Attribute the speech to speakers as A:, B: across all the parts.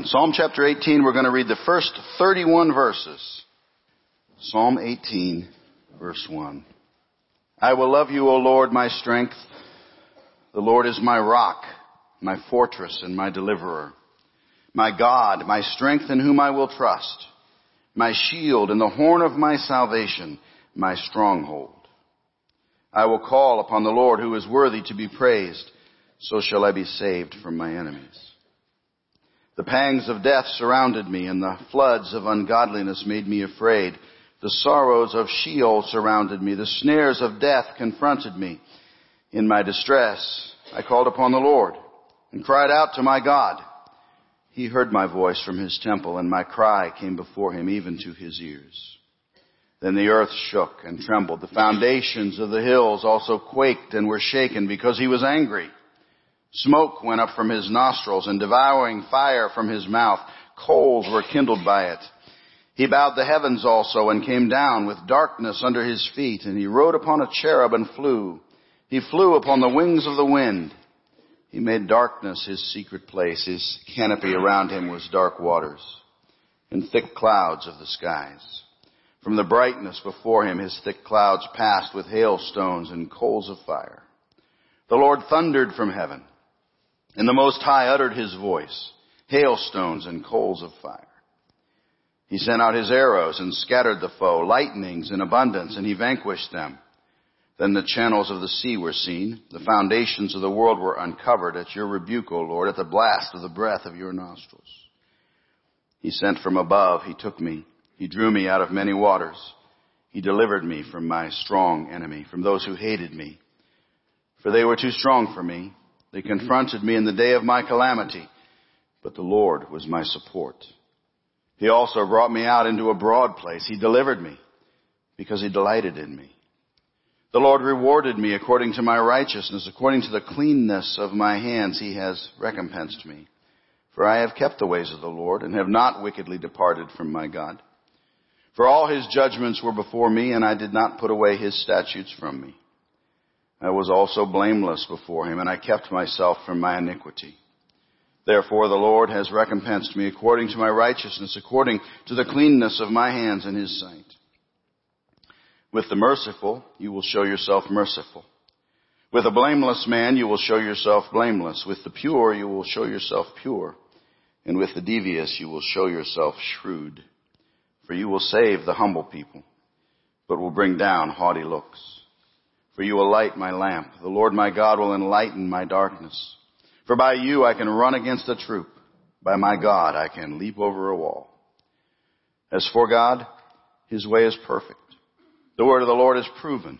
A: In Psalm chapter 18, we're going to read the first 31 verses. Psalm 18, verse 1. I will love you, O Lord, my strength. The Lord is my rock, my fortress, and my deliverer. My God, my strength in whom I will trust. My shield and the horn of my salvation, my stronghold. I will call upon the Lord who is worthy to be praised. So shall I be saved from my enemies. The pangs of death surrounded me, and the floods of ungodliness made me afraid. The sorrows of Sheol surrounded me. The snares of death confronted me. In my distress, I called upon the Lord and cried out to my God. He heard my voice from his temple, and my cry came before him even to his ears. Then the earth shook and trembled. The foundations of the hills also quaked and were shaken because he was angry. Smoke went up from his nostrils and devouring fire from his mouth. Coals were kindled by it. He bowed the heavens also and came down with darkness under his feet and he rode upon a cherub and flew. He flew upon the wings of the wind. He made darkness his secret place. His canopy around him was dark waters and thick clouds of the skies. From the brightness before him, his thick clouds passed with hailstones and coals of fire. The Lord thundered from heaven. And the Most High uttered his voice, hailstones and coals of fire. He sent out his arrows and scattered the foe, lightnings in abundance, and he vanquished them. Then the channels of the sea were seen. The foundations of the world were uncovered at your rebuke, O Lord, at the blast of the breath of your nostrils. He sent from above. He took me. He drew me out of many waters. He delivered me from my strong enemy, from those who hated me. For they were too strong for me. They confronted me in the day of my calamity, but the Lord was my support. He also brought me out into a broad place. He delivered me because he delighted in me. The Lord rewarded me according to my righteousness, according to the cleanness of my hands he has recompensed me. For I have kept the ways of the Lord and have not wickedly departed from my God. For all his judgments were before me and I did not put away his statutes from me. I was also blameless before him, and I kept myself from my iniquity. Therefore the Lord has recompensed me according to my righteousness, according to the cleanness of my hands in his sight. With the merciful, you will show yourself merciful. With a blameless man, you will show yourself blameless. With the pure, you will show yourself pure. And with the devious, you will show yourself shrewd. For you will save the humble people, but will bring down haughty looks. For you will light my lamp. The Lord my God will enlighten my darkness. For by you I can run against a troop. By my God I can leap over a wall. As for God, his way is perfect. The word of the Lord is proven.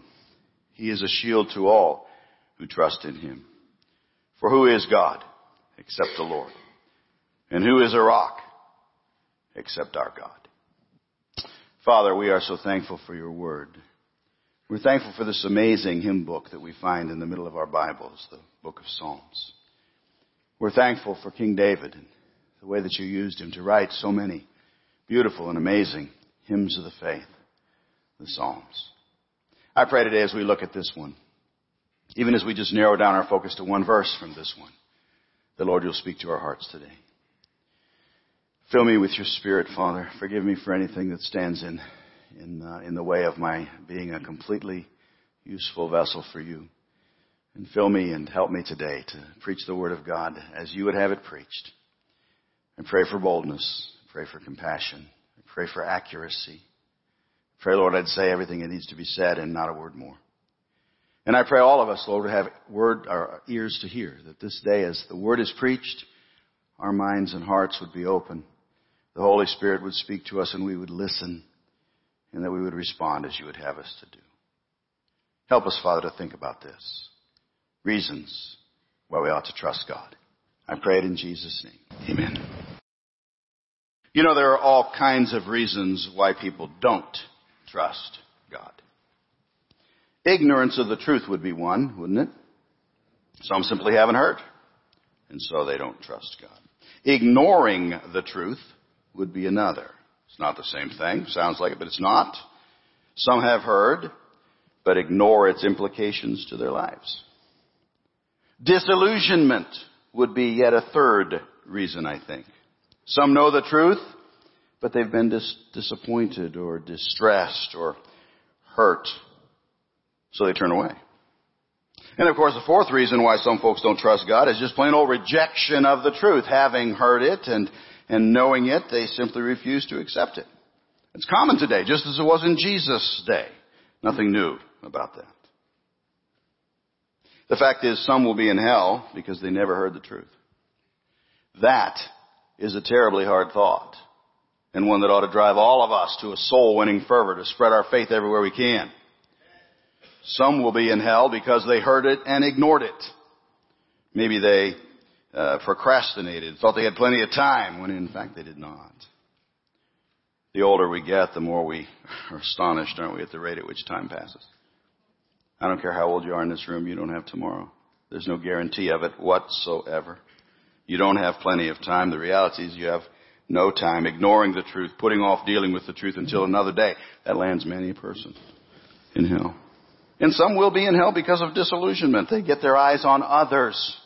A: He is a shield to all who trust in him. For who is God except the Lord? And who is a rock except our God? Father, we are so thankful for your word. We're thankful for this amazing hymn book that we find in the middle of our Bibles, the book of Psalms. We're thankful for King David and the way that you used him to write so many beautiful and amazing hymns of the faith, the Psalms. I pray today as we look at this one, even as we just narrow down our focus to one verse from this one, the Lord you'll speak to our hearts today. Fill me with your spirit, Father. Forgive me for anything that stands in in, uh, in the way of my being a completely useful vessel for you. And fill me and help me today to preach the Word of God as you would have it preached. I pray for boldness. Pray for compassion. Pray for accuracy. Pray, Lord, I'd say everything that needs to be said and not a word more. And I pray all of us, Lord, to have word, our ears to hear, that this day as the Word is preached, our minds and hearts would be open. The Holy Spirit would speak to us and we would listen and that we would respond as you would have us to do. Help us, Father, to think about this. Reasons why we ought to trust God. I pray it in Jesus' name. Amen. You know, there are all kinds of reasons why people don't trust God. Ignorance of the truth would be one, wouldn't it? Some simply haven't heard, and so they don't trust God. Ignoring the truth would be another. It's not the same thing. Sounds like it, but it's not. Some have heard, but ignore its implications to their lives. Disillusionment would be yet a third reason, I think. Some know the truth, but they've been dis- disappointed or distressed or hurt, so they turn away. And of course, the fourth reason why some folks don't trust God is just plain old rejection of the truth. Having heard it and, and knowing it, they simply refuse to accept it. It's common today, just as it was in Jesus' day. Nothing new about that. The fact is, some will be in hell because they never heard the truth. That is a terribly hard thought, and one that ought to drive all of us to a soul winning fervor to spread our faith everywhere we can. Some will be in hell because they heard it and ignored it. Maybe they uh, procrastinated, thought they had plenty of time, when in fact they did not. The older we get, the more we are astonished, aren't we, at the rate at which time passes. I don't care how old you are in this room, you don't have tomorrow. There's no guarantee of it whatsoever. You don't have plenty of time. The reality is you have no time, ignoring the truth, putting off dealing with the truth until another day. That lands many a person in hell. And some will be in hell because of disillusionment. They get their eyes on others,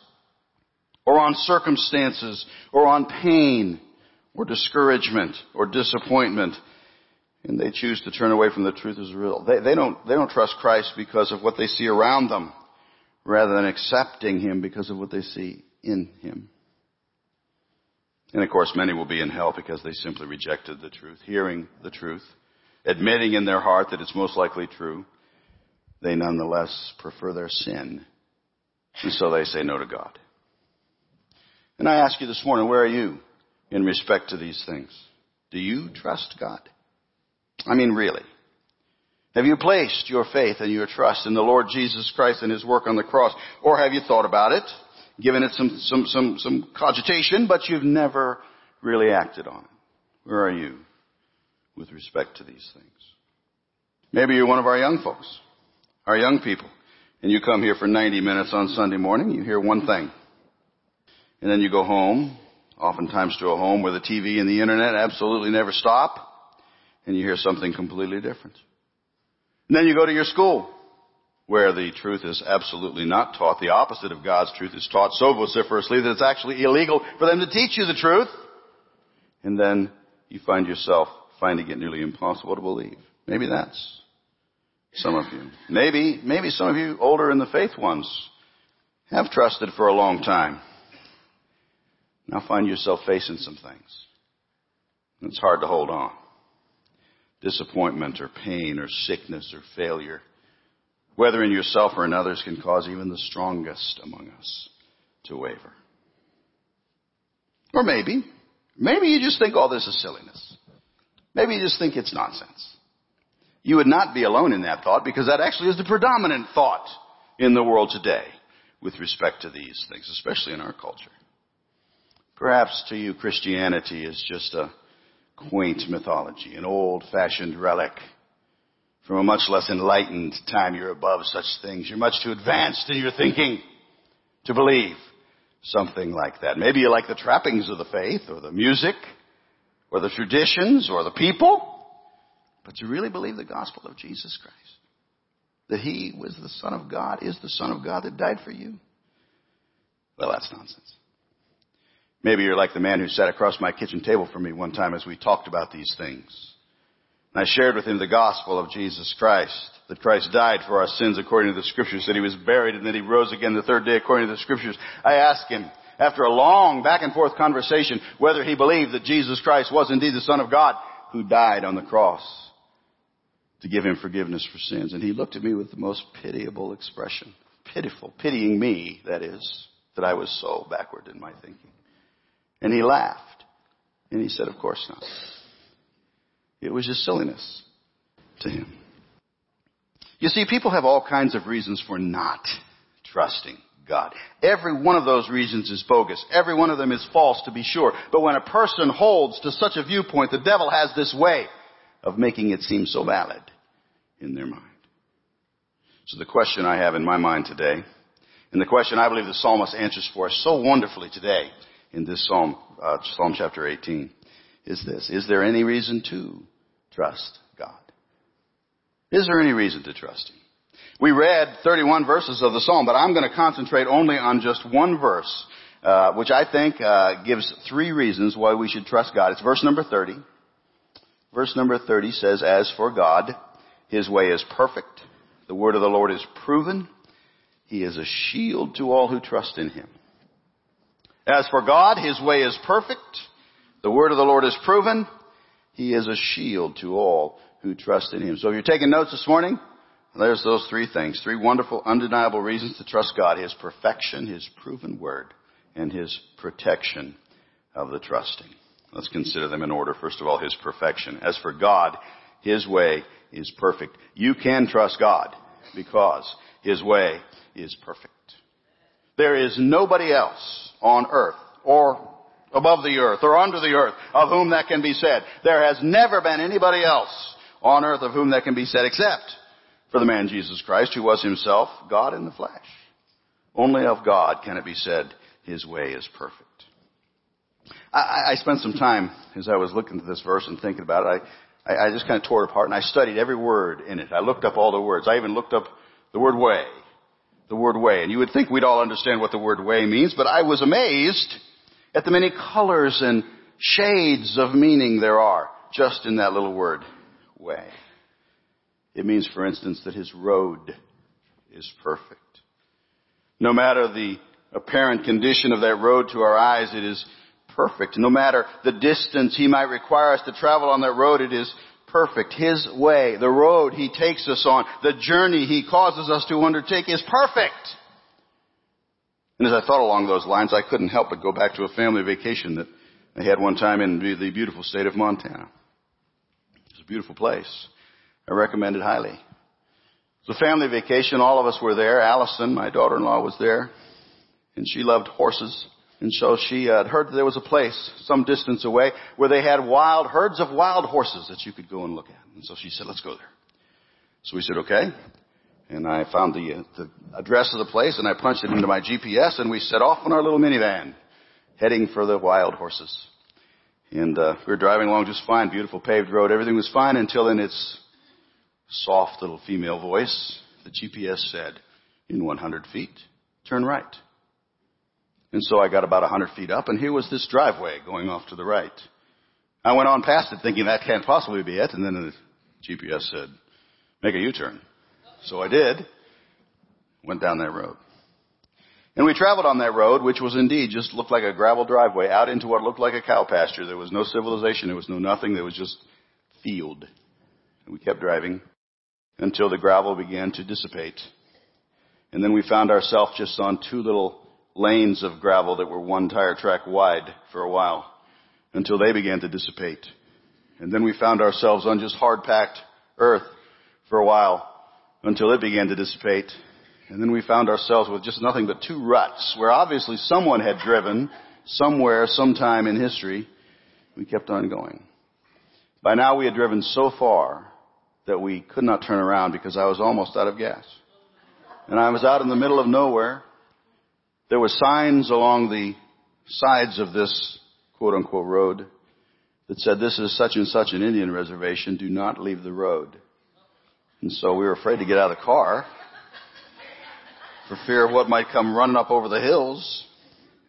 A: or on circumstances, or on pain, or discouragement, or disappointment, and they choose to turn away from the truth as real. They, they don't, they don't trust Christ because of what they see around them, rather than accepting Him because of what they see in Him. And of course, many will be in hell because they simply rejected the truth, hearing the truth, admitting in their heart that it's most likely true, they nonetheless prefer their sin. And so they say no to God. And I ask you this morning, where are you in respect to these things? Do you trust God? I mean, really. Have you placed your faith and your trust in the Lord Jesus Christ and His work on the cross? Or have you thought about it, given it some, some, some, some cogitation, but you've never really acted on it? Where are you with respect to these things? Maybe you're one of our young folks our young people, and you come here for 90 minutes on Sunday morning, you hear one thing. And then you go home, oftentimes to a home where the TV and the internet absolutely never stop, and you hear something completely different. And then you go to your school, where the truth is absolutely not taught. The opposite of God's truth is taught so vociferously that it's actually illegal for them to teach you the truth. And then you find yourself finding it nearly impossible to believe. Maybe that's some of you. Maybe, maybe some of you older in the faith ones have trusted for a long time. Now find yourself facing some things. It's hard to hold on. Disappointment or pain or sickness or failure, whether in yourself or in others, can cause even the strongest among us to waver. Or maybe, maybe you just think all this is silliness. Maybe you just think it's nonsense. You would not be alone in that thought because that actually is the predominant thought in the world today with respect to these things, especially in our culture. Perhaps to you Christianity is just a quaint mythology, an old fashioned relic from a much less enlightened time. You're above such things. You're much too advanced in your thinking to believe something like that. Maybe you like the trappings of the faith or the music or the traditions or the people. But to really believe the gospel of Jesus Christ, that he was the Son of God, is the Son of God that died for you, well, that's nonsense. Maybe you're like the man who sat across my kitchen table from me one time as we talked about these things. And I shared with him the gospel of Jesus Christ, that Christ died for our sins according to the scriptures, that he was buried and that he rose again the third day according to the scriptures. I asked him, after a long back and forth conversation, whether he believed that Jesus Christ was indeed the Son of God who died on the cross to give him forgiveness for sins. And he looked at me with the most pitiable expression. Pitiful. Pitying me, that is, that I was so backward in my thinking. And he laughed. And he said, of course not. It was just silliness to him. You see, people have all kinds of reasons for not trusting God. Every one of those reasons is bogus. Every one of them is false to be sure. But when a person holds to such a viewpoint, the devil has this way of making it seem so valid in their mind. So the question I have in my mind today, and the question I believe the psalmist answers for us so wonderfully today in this psalm, uh, Psalm chapter 18, is this. Is there any reason to trust God? Is there any reason to trust Him? We read 31 verses of the psalm, but I'm going to concentrate only on just one verse uh, which I think uh, gives three reasons why we should trust God. It's verse number 30. Verse number 30 says, As for God, His way is perfect. The word of the Lord is proven. He is a shield to all who trust in Him. As for God, His way is perfect. The word of the Lord is proven. He is a shield to all who trust in Him. So if you're taking notes this morning, there's those three things. Three wonderful, undeniable reasons to trust God. His perfection, His proven word, and His protection of the trusting. Let's consider them in order. First of all, His perfection. As for God, His way is perfect. You can trust God because His way is perfect. There is nobody else on earth or above the earth or under the earth of whom that can be said. There has never been anybody else on earth of whom that can be said except for the man Jesus Christ who was himself God in the flesh. Only of God can it be said his way is perfect. I, I spent some time as I was looking at this verse and thinking about it. I, I, I just kind of tore it apart and I studied every word in it. I looked up all the words. I even looked up the word way. The word way. And you would think we'd all understand what the word way means, but I was amazed at the many colors and shades of meaning there are just in that little word way. It means, for instance, that his road is perfect. No matter the apparent condition of that road to our eyes, it is perfect. No matter the distance he might require us to travel on that road, it is perfect. His way, the road he takes us on, the journey he causes us to undertake is perfect. And as I thought along those lines, I couldn't help but go back to a family vacation that I had one time in the beautiful state of Montana. It's a beautiful place. I recommend it highly. It was a family vacation. All of us were there. Allison, my daughter-in-law, was there. And she loved horses. And so she had heard that there was a place some distance away where they had wild, herds of wild horses that you could go and look at. And so she said, let's go there. So we said, okay. And I found the, uh, the address of the place and I punched it into my GPS and we set off in our little minivan heading for the wild horses. And uh, we were driving along just fine, beautiful paved road. Everything was fine until in its soft little female voice, the GPS said, in 100 feet, turn right. And so I got about 100 feet up and here was this driveway going off to the right. I went on past it thinking that can't possibly be it and then the GPS said, make a U-turn. So I did. Went down that road. And we traveled on that road, which was indeed just looked like a gravel driveway out into what looked like a cow pasture. There was no civilization. There was no nothing. There was just field. And we kept driving until the gravel began to dissipate. And then we found ourselves just on two little lanes of gravel that were one tire track wide for a while until they began to dissipate. And then we found ourselves on just hard packed earth for a while until it began to dissipate. And then we found ourselves with just nothing but two ruts where obviously someone had driven somewhere, sometime in history. We kept on going. By now we had driven so far that we could not turn around because I was almost out of gas. And I was out in the middle of nowhere. There were signs along the sides of this quote unquote road that said this is such and such an Indian reservation. Do not leave the road. And so we were afraid to get out of the car for fear of what might come running up over the hills.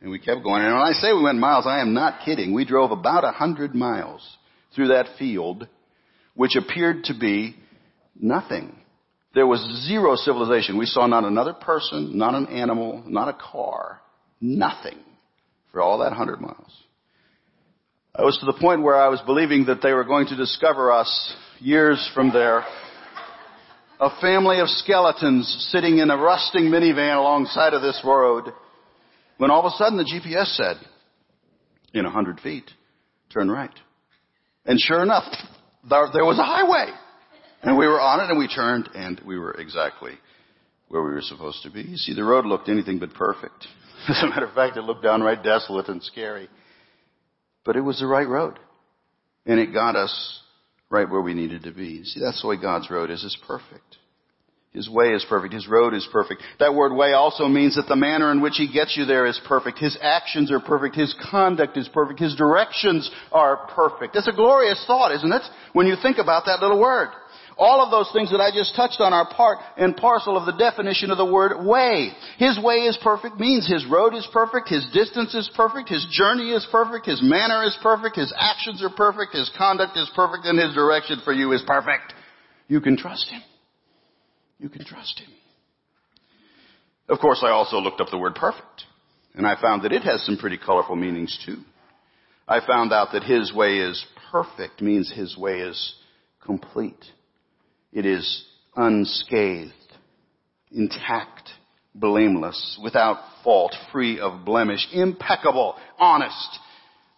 A: And we kept going. And when I say we went miles, I am not kidding. We drove about a hundred miles through that field, which appeared to be nothing. There was zero civilization. We saw not another person, not an animal, not a car, nothing for all that hundred miles. I was to the point where I was believing that they were going to discover us years from there a family of skeletons sitting in a rusting minivan alongside of this road when all of a sudden the GPS said, in a hundred feet, turn right. And sure enough, there, there was a highway. And we were on it and we turned and we were exactly where we were supposed to be. You see, the road looked anything but perfect. As a matter of fact, it looked downright desolate and scary. But it was the right road. And it got us right where we needed to be. See, that's the way God's road is. It's perfect. His way is perfect. His road is perfect. That word way also means that the manner in which He gets you there is perfect. His actions are perfect. His conduct is perfect. His directions are perfect. It's a glorious thought, isn't it? When you think about that little word. All of those things that I just touched on are part and parcel of the definition of the word way. His way is perfect means his road is perfect, his distance is perfect, his journey is perfect, his manner is perfect, his actions are perfect, his conduct is perfect, and his direction for you is perfect. You can trust him. You can trust him. Of course, I also looked up the word perfect, and I found that it has some pretty colorful meanings too. I found out that his way is perfect means his way is complete. It is unscathed, intact, blameless, without fault, free of blemish, impeccable, honest,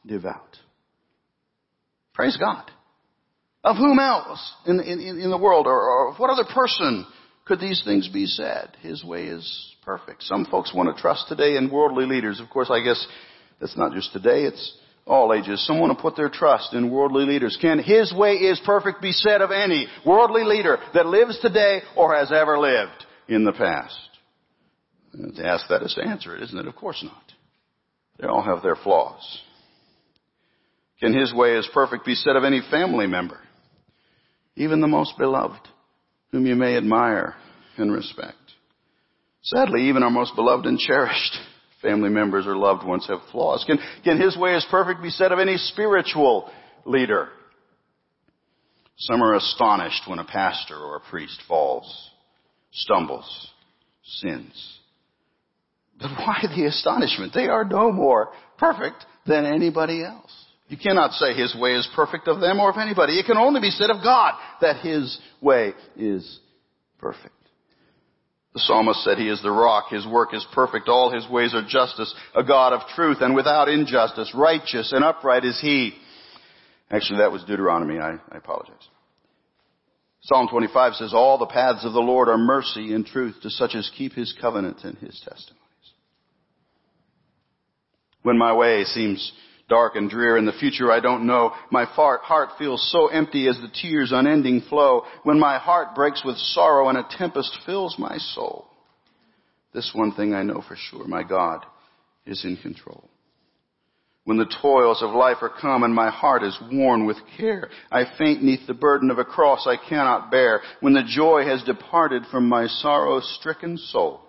A: devout. Praise God. Of whom else in, in, in the world or, or of what other person could these things be said? His way is perfect. Some folks want to trust today in worldly leaders. Of course, I guess that's not just today, it's all ages. Some want to put their trust in worldly leaders. Can His way is perfect be said of any worldly leader that lives today or has ever lived in the past? And to ask that is to answer it, isn't it? Of course not. They all have their flaws. Can His way is perfect be said of any family member? Even the most beloved, whom you may admire and respect. Sadly, even our most beloved and cherished family members or loved ones have flaws. Can, can his way as perfect be said of any spiritual leader? Some are astonished when a pastor or a priest falls, stumbles, sins. But why the astonishment? They are no more perfect than anybody else. You cannot say his way is perfect of them or of anybody. It can only be said of God that his way is perfect. The psalmist said he is the rock. His work is perfect. All his ways are justice, a God of truth and without injustice. Righteous and upright is he. Actually, that was Deuteronomy. I, I apologize. Psalm 25 says, all the paths of the Lord are mercy and truth to such as keep his covenant and his testimonies. When my way seems dark and drear in the future I don't know. My heart feels so empty as the tears unending flow. When my heart breaks with sorrow and a tempest fills my soul. This one thing I know for sure, my God is in control. When the toils of life are come and my heart is worn with care, I faint neath the burden of a cross I cannot bear. When the joy has departed from my sorrow stricken soul,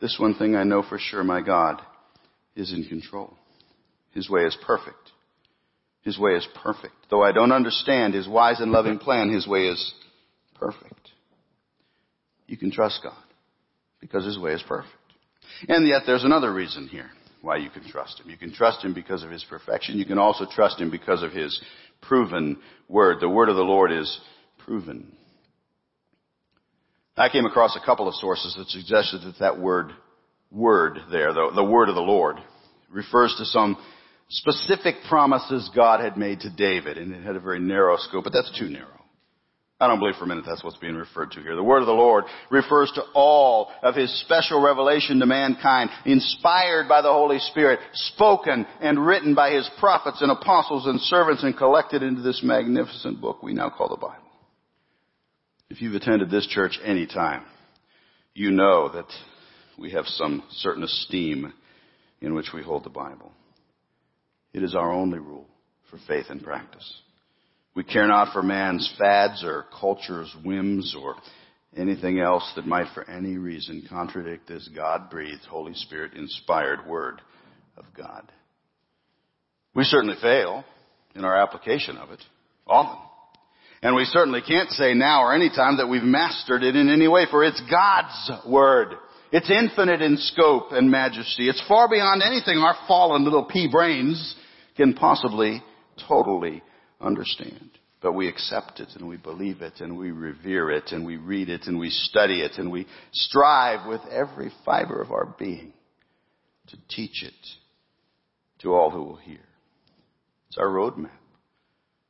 A: this one thing I know for sure, my God is in control. His way is perfect. His way is perfect. Though I don't understand His wise and loving plan, His way is perfect. You can trust God because His way is perfect. And yet there's another reason here why you can trust Him. You can trust Him because of His perfection. You can also trust Him because of His proven word. The word of the Lord is proven. I came across a couple of sources that suggested that that word, word there, the, the word of the Lord, refers to some specific promises God had made to David, and it had a very narrow scope, but that's too narrow. I don't believe for a minute that's what's being referred to here. The word of the Lord refers to all of His special revelation to mankind, inspired by the Holy Spirit, spoken and written by His prophets and apostles and servants and collected into this magnificent book we now call the Bible. If you've attended this church any time, you know that we have some certain esteem in which we hold the Bible. It is our only rule for faith and practice. We care not for man's fads or culture's whims or anything else that might for any reason contradict this God-breathed, Holy Spirit inspired word of God. We certainly fail in our application of it, often. And we certainly can't say now or any time that we've mastered it in any way, for it's God's Word. It's infinite in scope and majesty. It's far beyond anything our fallen little pea brains can possibly totally understand. But we accept it and we believe it and we revere it and we read it and we study it and we strive with every fiber of our being to teach it to all who will hear. It's our roadmap.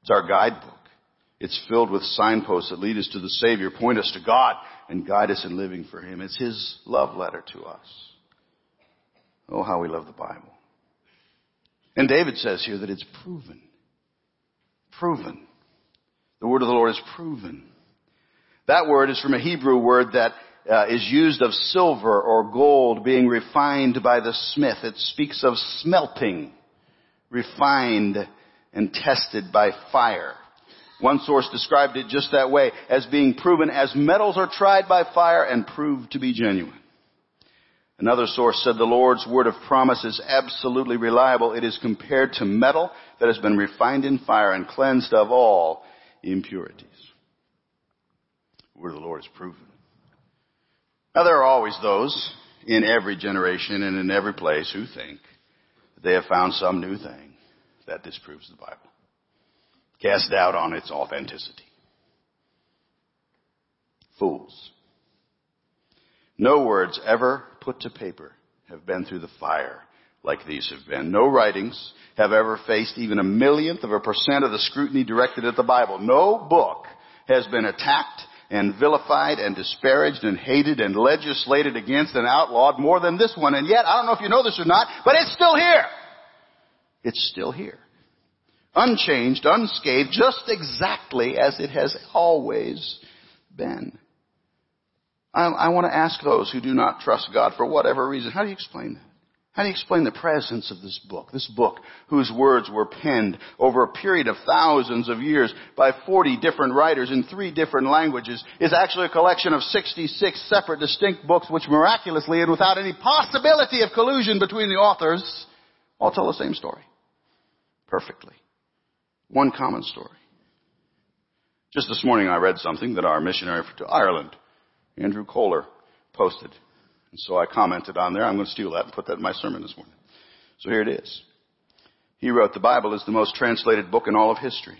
A: It's our guidebook. It's filled with signposts that lead us to the Savior, point us to God, and guide us in living for Him. It's His love letter to us. Oh, how we love the Bible. And David says here that it's proven. Proven. The word of the Lord is proven. That word is from a Hebrew word that uh, is used of silver or gold being refined by the smith. It speaks of smelting, refined and tested by fire. One source described it just that way, as being proven as metals are tried by fire and proved to be genuine. Another source said the Lord's word of promise is absolutely reliable. It is compared to metal that has been refined in fire and cleansed of all impurities. The word of the Lord is proven. Now there are always those in every generation and in every place who think they have found some new thing that disproves the Bible. Cast doubt on its authenticity. Fools. No words ever put to paper have been through the fire like these have been. No writings have ever faced even a millionth of a percent of the scrutiny directed at the Bible. No book has been attacked and vilified and disparaged and hated and legislated against and outlawed more than this one. And yet, I don't know if you know this or not, but it's still here. It's still here. Unchanged, unscathed, just exactly as it has always been. I, I want to ask those who do not trust God for whatever reason, how do you explain that? How do you explain the presence of this book? This book whose words were penned over a period of thousands of years by 40 different writers in three different languages is actually a collection of 66 separate distinct books which miraculously and without any possibility of collusion between the authors all tell the same story. Perfectly. One common story. Just this morning I read something that our missionary to Ireland, Andrew Kohler, posted. And so I commented on there. I'm going to steal that and put that in my sermon this morning. So here it is. He wrote, the Bible is the most translated book in all of history.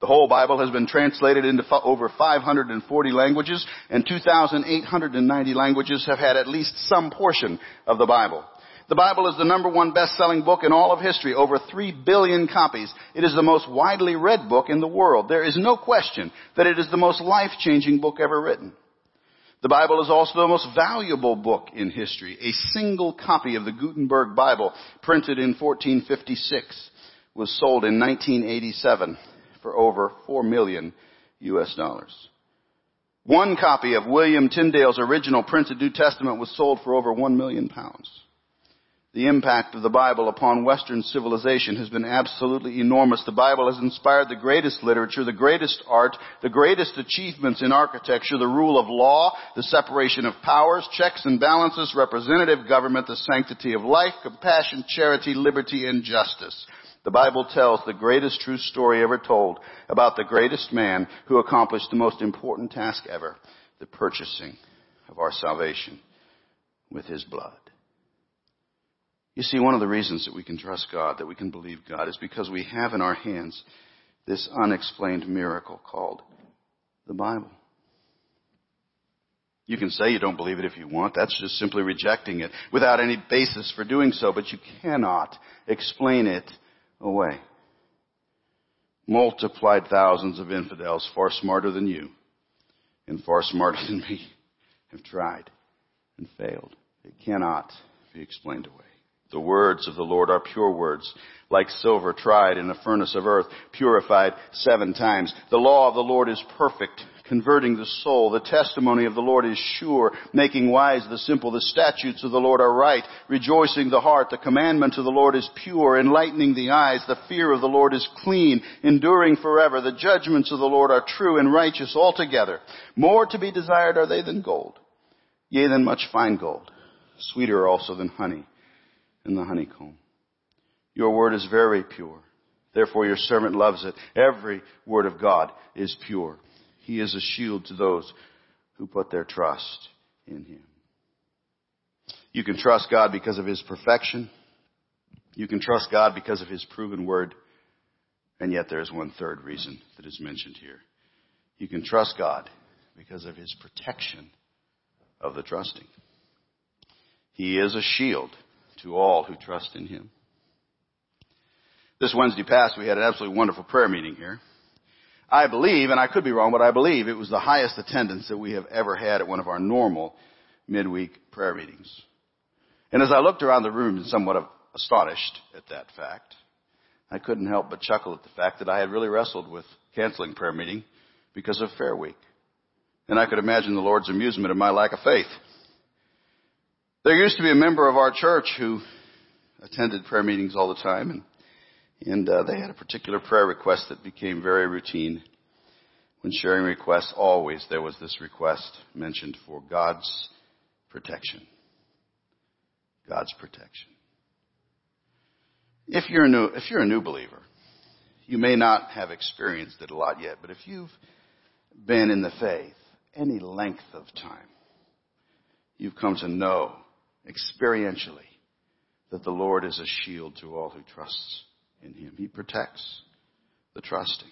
A: The whole Bible has been translated into over 540 languages and 2,890 languages have had at least some portion of the Bible. The Bible is the number one best-selling book in all of history, over three billion copies. It is the most widely read book in the world. There is no question that it is the most life-changing book ever written. The Bible is also the most valuable book in history. A single copy of the Gutenberg Bible, printed in 1456, was sold in 1987 for over 4 million US dollars. One copy of William Tyndale's original printed New Testament was sold for over 1 million pounds. The impact of the Bible upon Western civilization has been absolutely enormous. The Bible has inspired the greatest literature, the greatest art, the greatest achievements in architecture, the rule of law, the separation of powers, checks and balances, representative government, the sanctity of life, compassion, charity, liberty, and justice. The Bible tells the greatest true story ever told about the greatest man who accomplished the most important task ever, the purchasing of our salvation with his blood. You see, one of the reasons that we can trust God, that we can believe God, is because we have in our hands this unexplained miracle called the Bible. You can say you don't believe it if you want. That's just simply rejecting it without any basis for doing so, but you cannot explain it away. Multiplied thousands of infidels far smarter than you and far smarter than me have tried and failed. It cannot be explained away. The words of the Lord are pure words, like silver tried in a furnace of earth, purified seven times. The law of the Lord is perfect, converting the soul. The testimony of the Lord is sure, making wise the simple. The statutes of the Lord are right, rejoicing the heart. The commandment of the Lord is pure, enlightening the eyes. The fear of the Lord is clean, enduring forever. The judgments of the Lord are true and righteous altogether. More to be desired are they than gold, yea, than much fine gold, sweeter also than honey in the honeycomb. Your word is very pure. Therefore your servant loves it. Every word of God is pure. He is a shield to those who put their trust in Him. You can trust God because of His perfection. You can trust God because of His proven word. And yet there is one third reason that is mentioned here. You can trust God because of His protection of the trusting. He is a shield to all who trust in Him. This Wednesday past, we had an absolutely wonderful prayer meeting here. I believe, and I could be wrong, but I believe it was the highest attendance that we have ever had at one of our normal midweek prayer meetings. And as I looked around the room, somewhat astonished at that fact, I couldn't help but chuckle at the fact that I had really wrestled with canceling prayer meeting because of Fair Week. And I could imagine the Lord's amusement at my lack of faith. There used to be a member of our church who attended prayer meetings all the time, and, and uh, they had a particular prayer request that became very routine. When sharing requests, always there was this request mentioned for God's protection. God's protection. If you're a new, if you're a new believer, you may not have experienced it a lot yet, but if you've been in the faith any length of time, you've come to know experientially that the Lord is a shield to all who trusts in Him. He protects the trusting.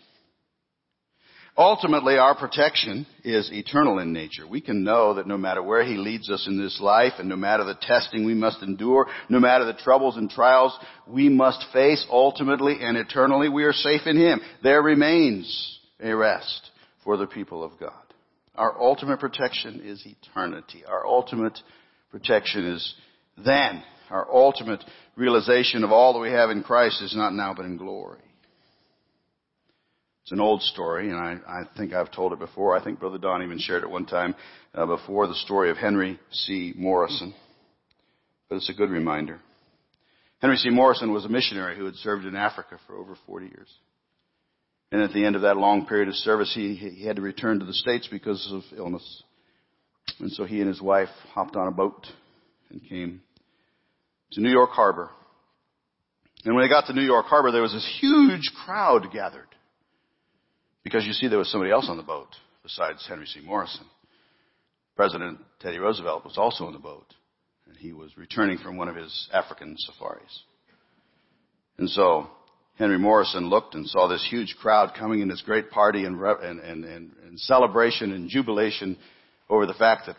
A: Ultimately, our protection is eternal in nature. We can know that no matter where He leads us in this life and no matter the testing we must endure, no matter the troubles and trials we must face, ultimately and eternally, we are safe in Him. There remains a rest for the people of God. Our ultimate protection is eternity. Our ultimate protection is then. Our ultimate realization of all that we have in Christ is not now but in glory. It's an old story, and I, I think I've told it before. I think Brother Don even shared it one time uh, before, the story of Henry C. Morrison. But it's a good reminder. Henry C. Morrison was a missionary who had served in Africa for over 40 years. And at the end of that long period of service, he, he had to return to the States because of illness. And so he and his wife hopped on a boat and came to New York Harbor. And when they got to New York Harbor, there was this huge crowd gathered. Because you see, there was somebody else on the boat besides Henry C. Morrison. President Teddy Roosevelt was also on the boat, and he was returning from one of his African safaris. And so Henry Morrison looked and saw this huge crowd coming in this great party and, and, and, and, celebration and jubilation over the fact that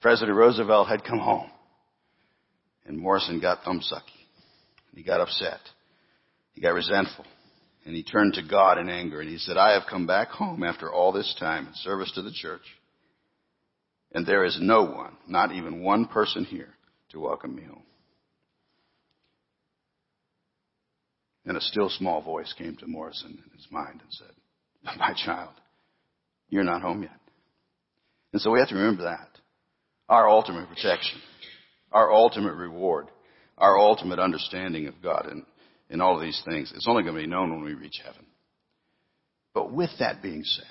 A: President Roosevelt had come home. And Morrison got thumbsucky. He got upset. He got resentful. And he turned to God in anger and he said, I have come back home after all this time in service to the church. And there is no one, not even one person here to welcome me home. And a still small voice came to Morrison in his mind and said, My child, you're not home yet. And so we have to remember that. Our ultimate protection, our ultimate reward, our ultimate understanding of God. And in all of these things. It's only going to be known when we reach heaven. But with that being said,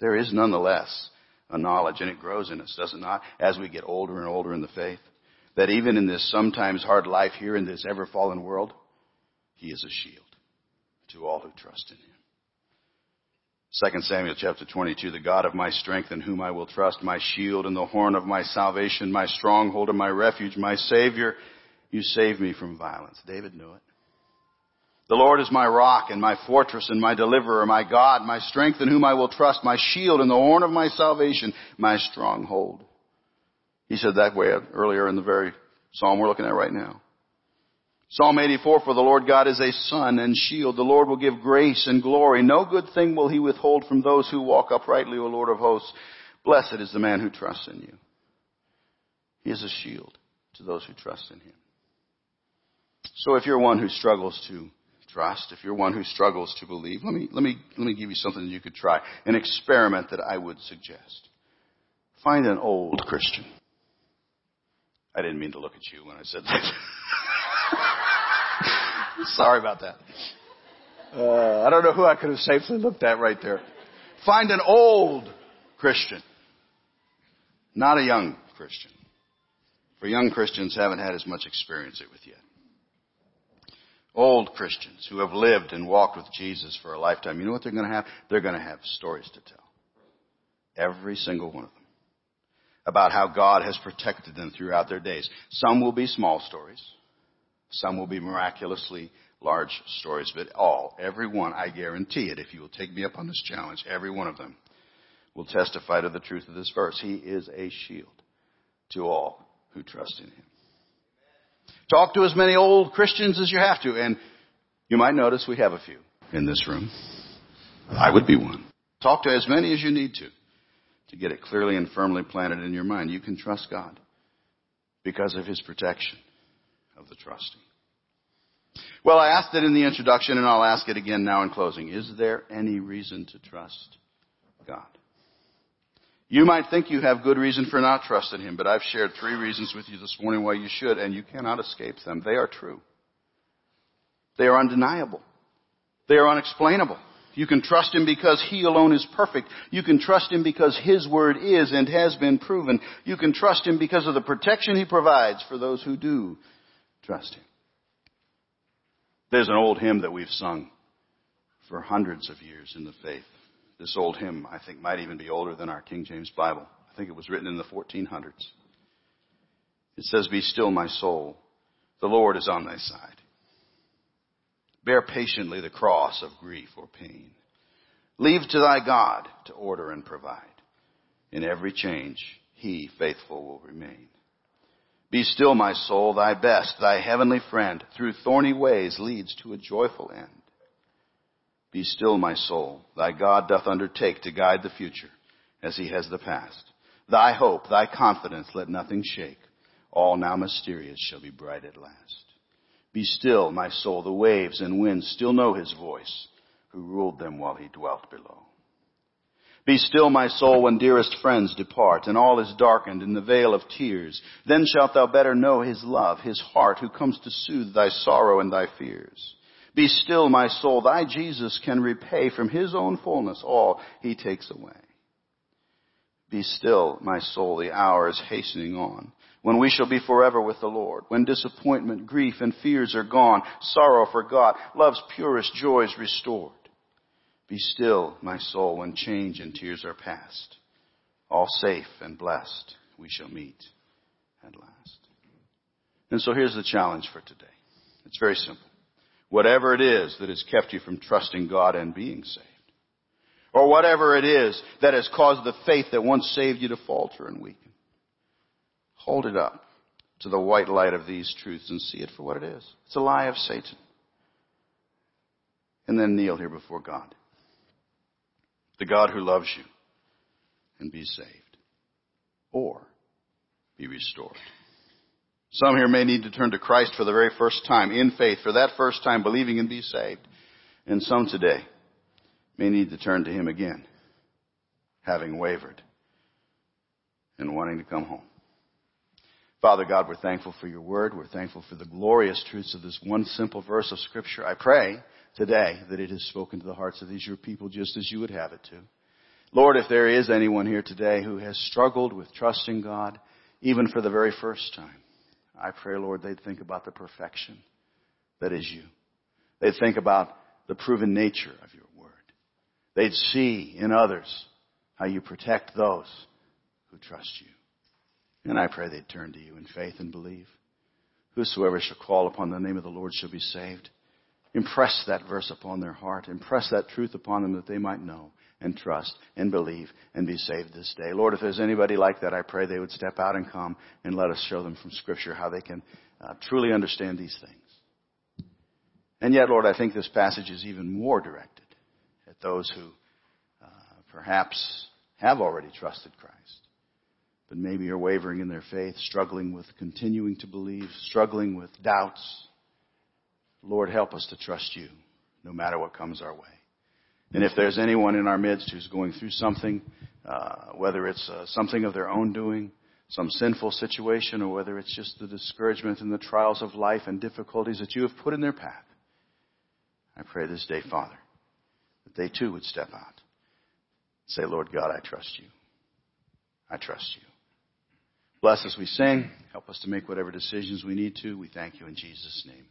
A: there is nonetheless a knowledge, and it grows in us, does it not, as we get older and older in the faith, that even in this sometimes hard life here in this ever fallen world, He is a shield to all who trust in Him. 2 Samuel chapter 22, the God of my strength in whom I will trust, my shield and the horn of my salvation, my stronghold and my refuge, my Savior, you save me from violence. David knew it. The Lord is my rock and my fortress and my deliverer, my God, my strength in whom I will trust, my shield and the horn of my salvation, my stronghold. He said that way earlier in the very psalm we're looking at right now. Psalm 84, for the Lord God is a sun and shield. The Lord will give grace and glory. No good thing will he withhold from those who walk uprightly, O Lord of hosts. Blessed is the man who trusts in you. He is a shield to those who trust in him. So if you're one who struggles to trust, if you're one who struggles to believe, let me, let me, let me give you something that you could try. An experiment that I would suggest. Find an old Christian. I didn't mean to look at you when I said that. Sorry about that. Uh, I don't know who I could have safely looked at right there. Find an old Christian, not a young Christian. For young Christians haven't had as much experience with yet old Christians who have lived and walked with Jesus for a lifetime, you know what they're going to have? They're going to have stories to tell. Every single one of them. About how God has protected them throughout their days. Some will be small stories. Some will be miraculously large stories, but all, every one, I guarantee it, if you will take me up on this challenge, every one of them will testify to the truth of this verse. He is a shield to all who trust in him. Talk to as many old Christians as you have to. And you might notice we have a few in this room. I would be one. Talk to as many as you need to to get it clearly and firmly planted in your mind. You can trust God because of His protection of the trusting. Well, I asked it in the introduction and I'll ask it again now in closing. Is there any reason to trust God? You might think you have good reason for not trusting Him, but I've shared three reasons with you this morning why you should, and you cannot escape them. They are true. They are undeniable. They are unexplainable. You can trust Him because He alone is perfect. You can trust Him because His Word is and has been proven. You can trust Him because of the protection He provides for those who do trust Him. There's an old hymn that we've sung for hundreds of years in the faith. This old hymn, I think, might even be older than our King James Bible. I think it was written in the 1400s. It says, Be still, my soul. The Lord is on thy side. Bear patiently the cross of grief or pain. Leave to thy God to order and provide. In every change, he faithful will remain. Be still, my soul, thy best, thy heavenly friend, through thorny ways leads to a joyful end. Be still, my soul, thy God doth undertake to guide the future as he has the past. Thy hope, thy confidence, let nothing shake. All now mysterious shall be bright at last. Be still, my soul, the waves and winds still know his voice, who ruled them while he dwelt below. Be still, my soul, when dearest friends depart, and all is darkened in the vale of tears. Then shalt thou better know his love, his heart, who comes to soothe thy sorrow and thy fears. Be still, my soul, thy Jesus can repay from his own fullness all he takes away. Be still, my soul, the hour is hastening on, when we shall be forever with the Lord, when disappointment, grief, and fears are gone, sorrow forgot, love's purest joys restored. Be still, my soul, when change and tears are past. All safe and blessed we shall meet at last. And so here's the challenge for today. It's very simple. Whatever it is that has kept you from trusting God and being saved, or whatever it is that has caused the faith that once saved you to falter and weaken, hold it up to the white light of these truths and see it for what it is. It's a lie of Satan. And then kneel here before God the God who loves you, and be saved. Or be restored. Some here may need to turn to Christ for the very first time in faith, for that first time believing and be saved. And some today may need to turn to Him again, having wavered and wanting to come home. Father God, we're thankful for your word. We're thankful for the glorious truths of this one simple verse of scripture. I pray today that it has spoken to the hearts of these your people just as you would have it to. Lord, if there is anyone here today who has struggled with trusting God, even for the very first time, I pray, Lord, they'd think about the perfection that is you. They'd think about the proven nature of your word. They'd see in others how you protect those who trust you. And I pray they'd turn to you in faith and believe. Whosoever shall call upon the name of the Lord shall be saved. Impress that verse upon their heart. Impress that truth upon them that they might know and trust and believe and be saved this day. Lord, if there's anybody like that, I pray they would step out and come and let us show them from Scripture how they can uh, truly understand these things. And yet, Lord, I think this passage is even more directed at those who uh, perhaps have already trusted Christ, but maybe are wavering in their faith, struggling with continuing to believe, struggling with doubts Lord, help us to trust you no matter what comes our way. And if there's anyone in our midst who's going through something, uh, whether it's uh, something of their own doing, some sinful situation, or whether it's just the discouragement and the trials of life and difficulties that you have put in their path, I pray this day, Father, that they too would step out. Say, Lord God, I trust you. I trust you. Bless us we sing. Help us to make whatever decisions we need to. We thank you in Jesus' name.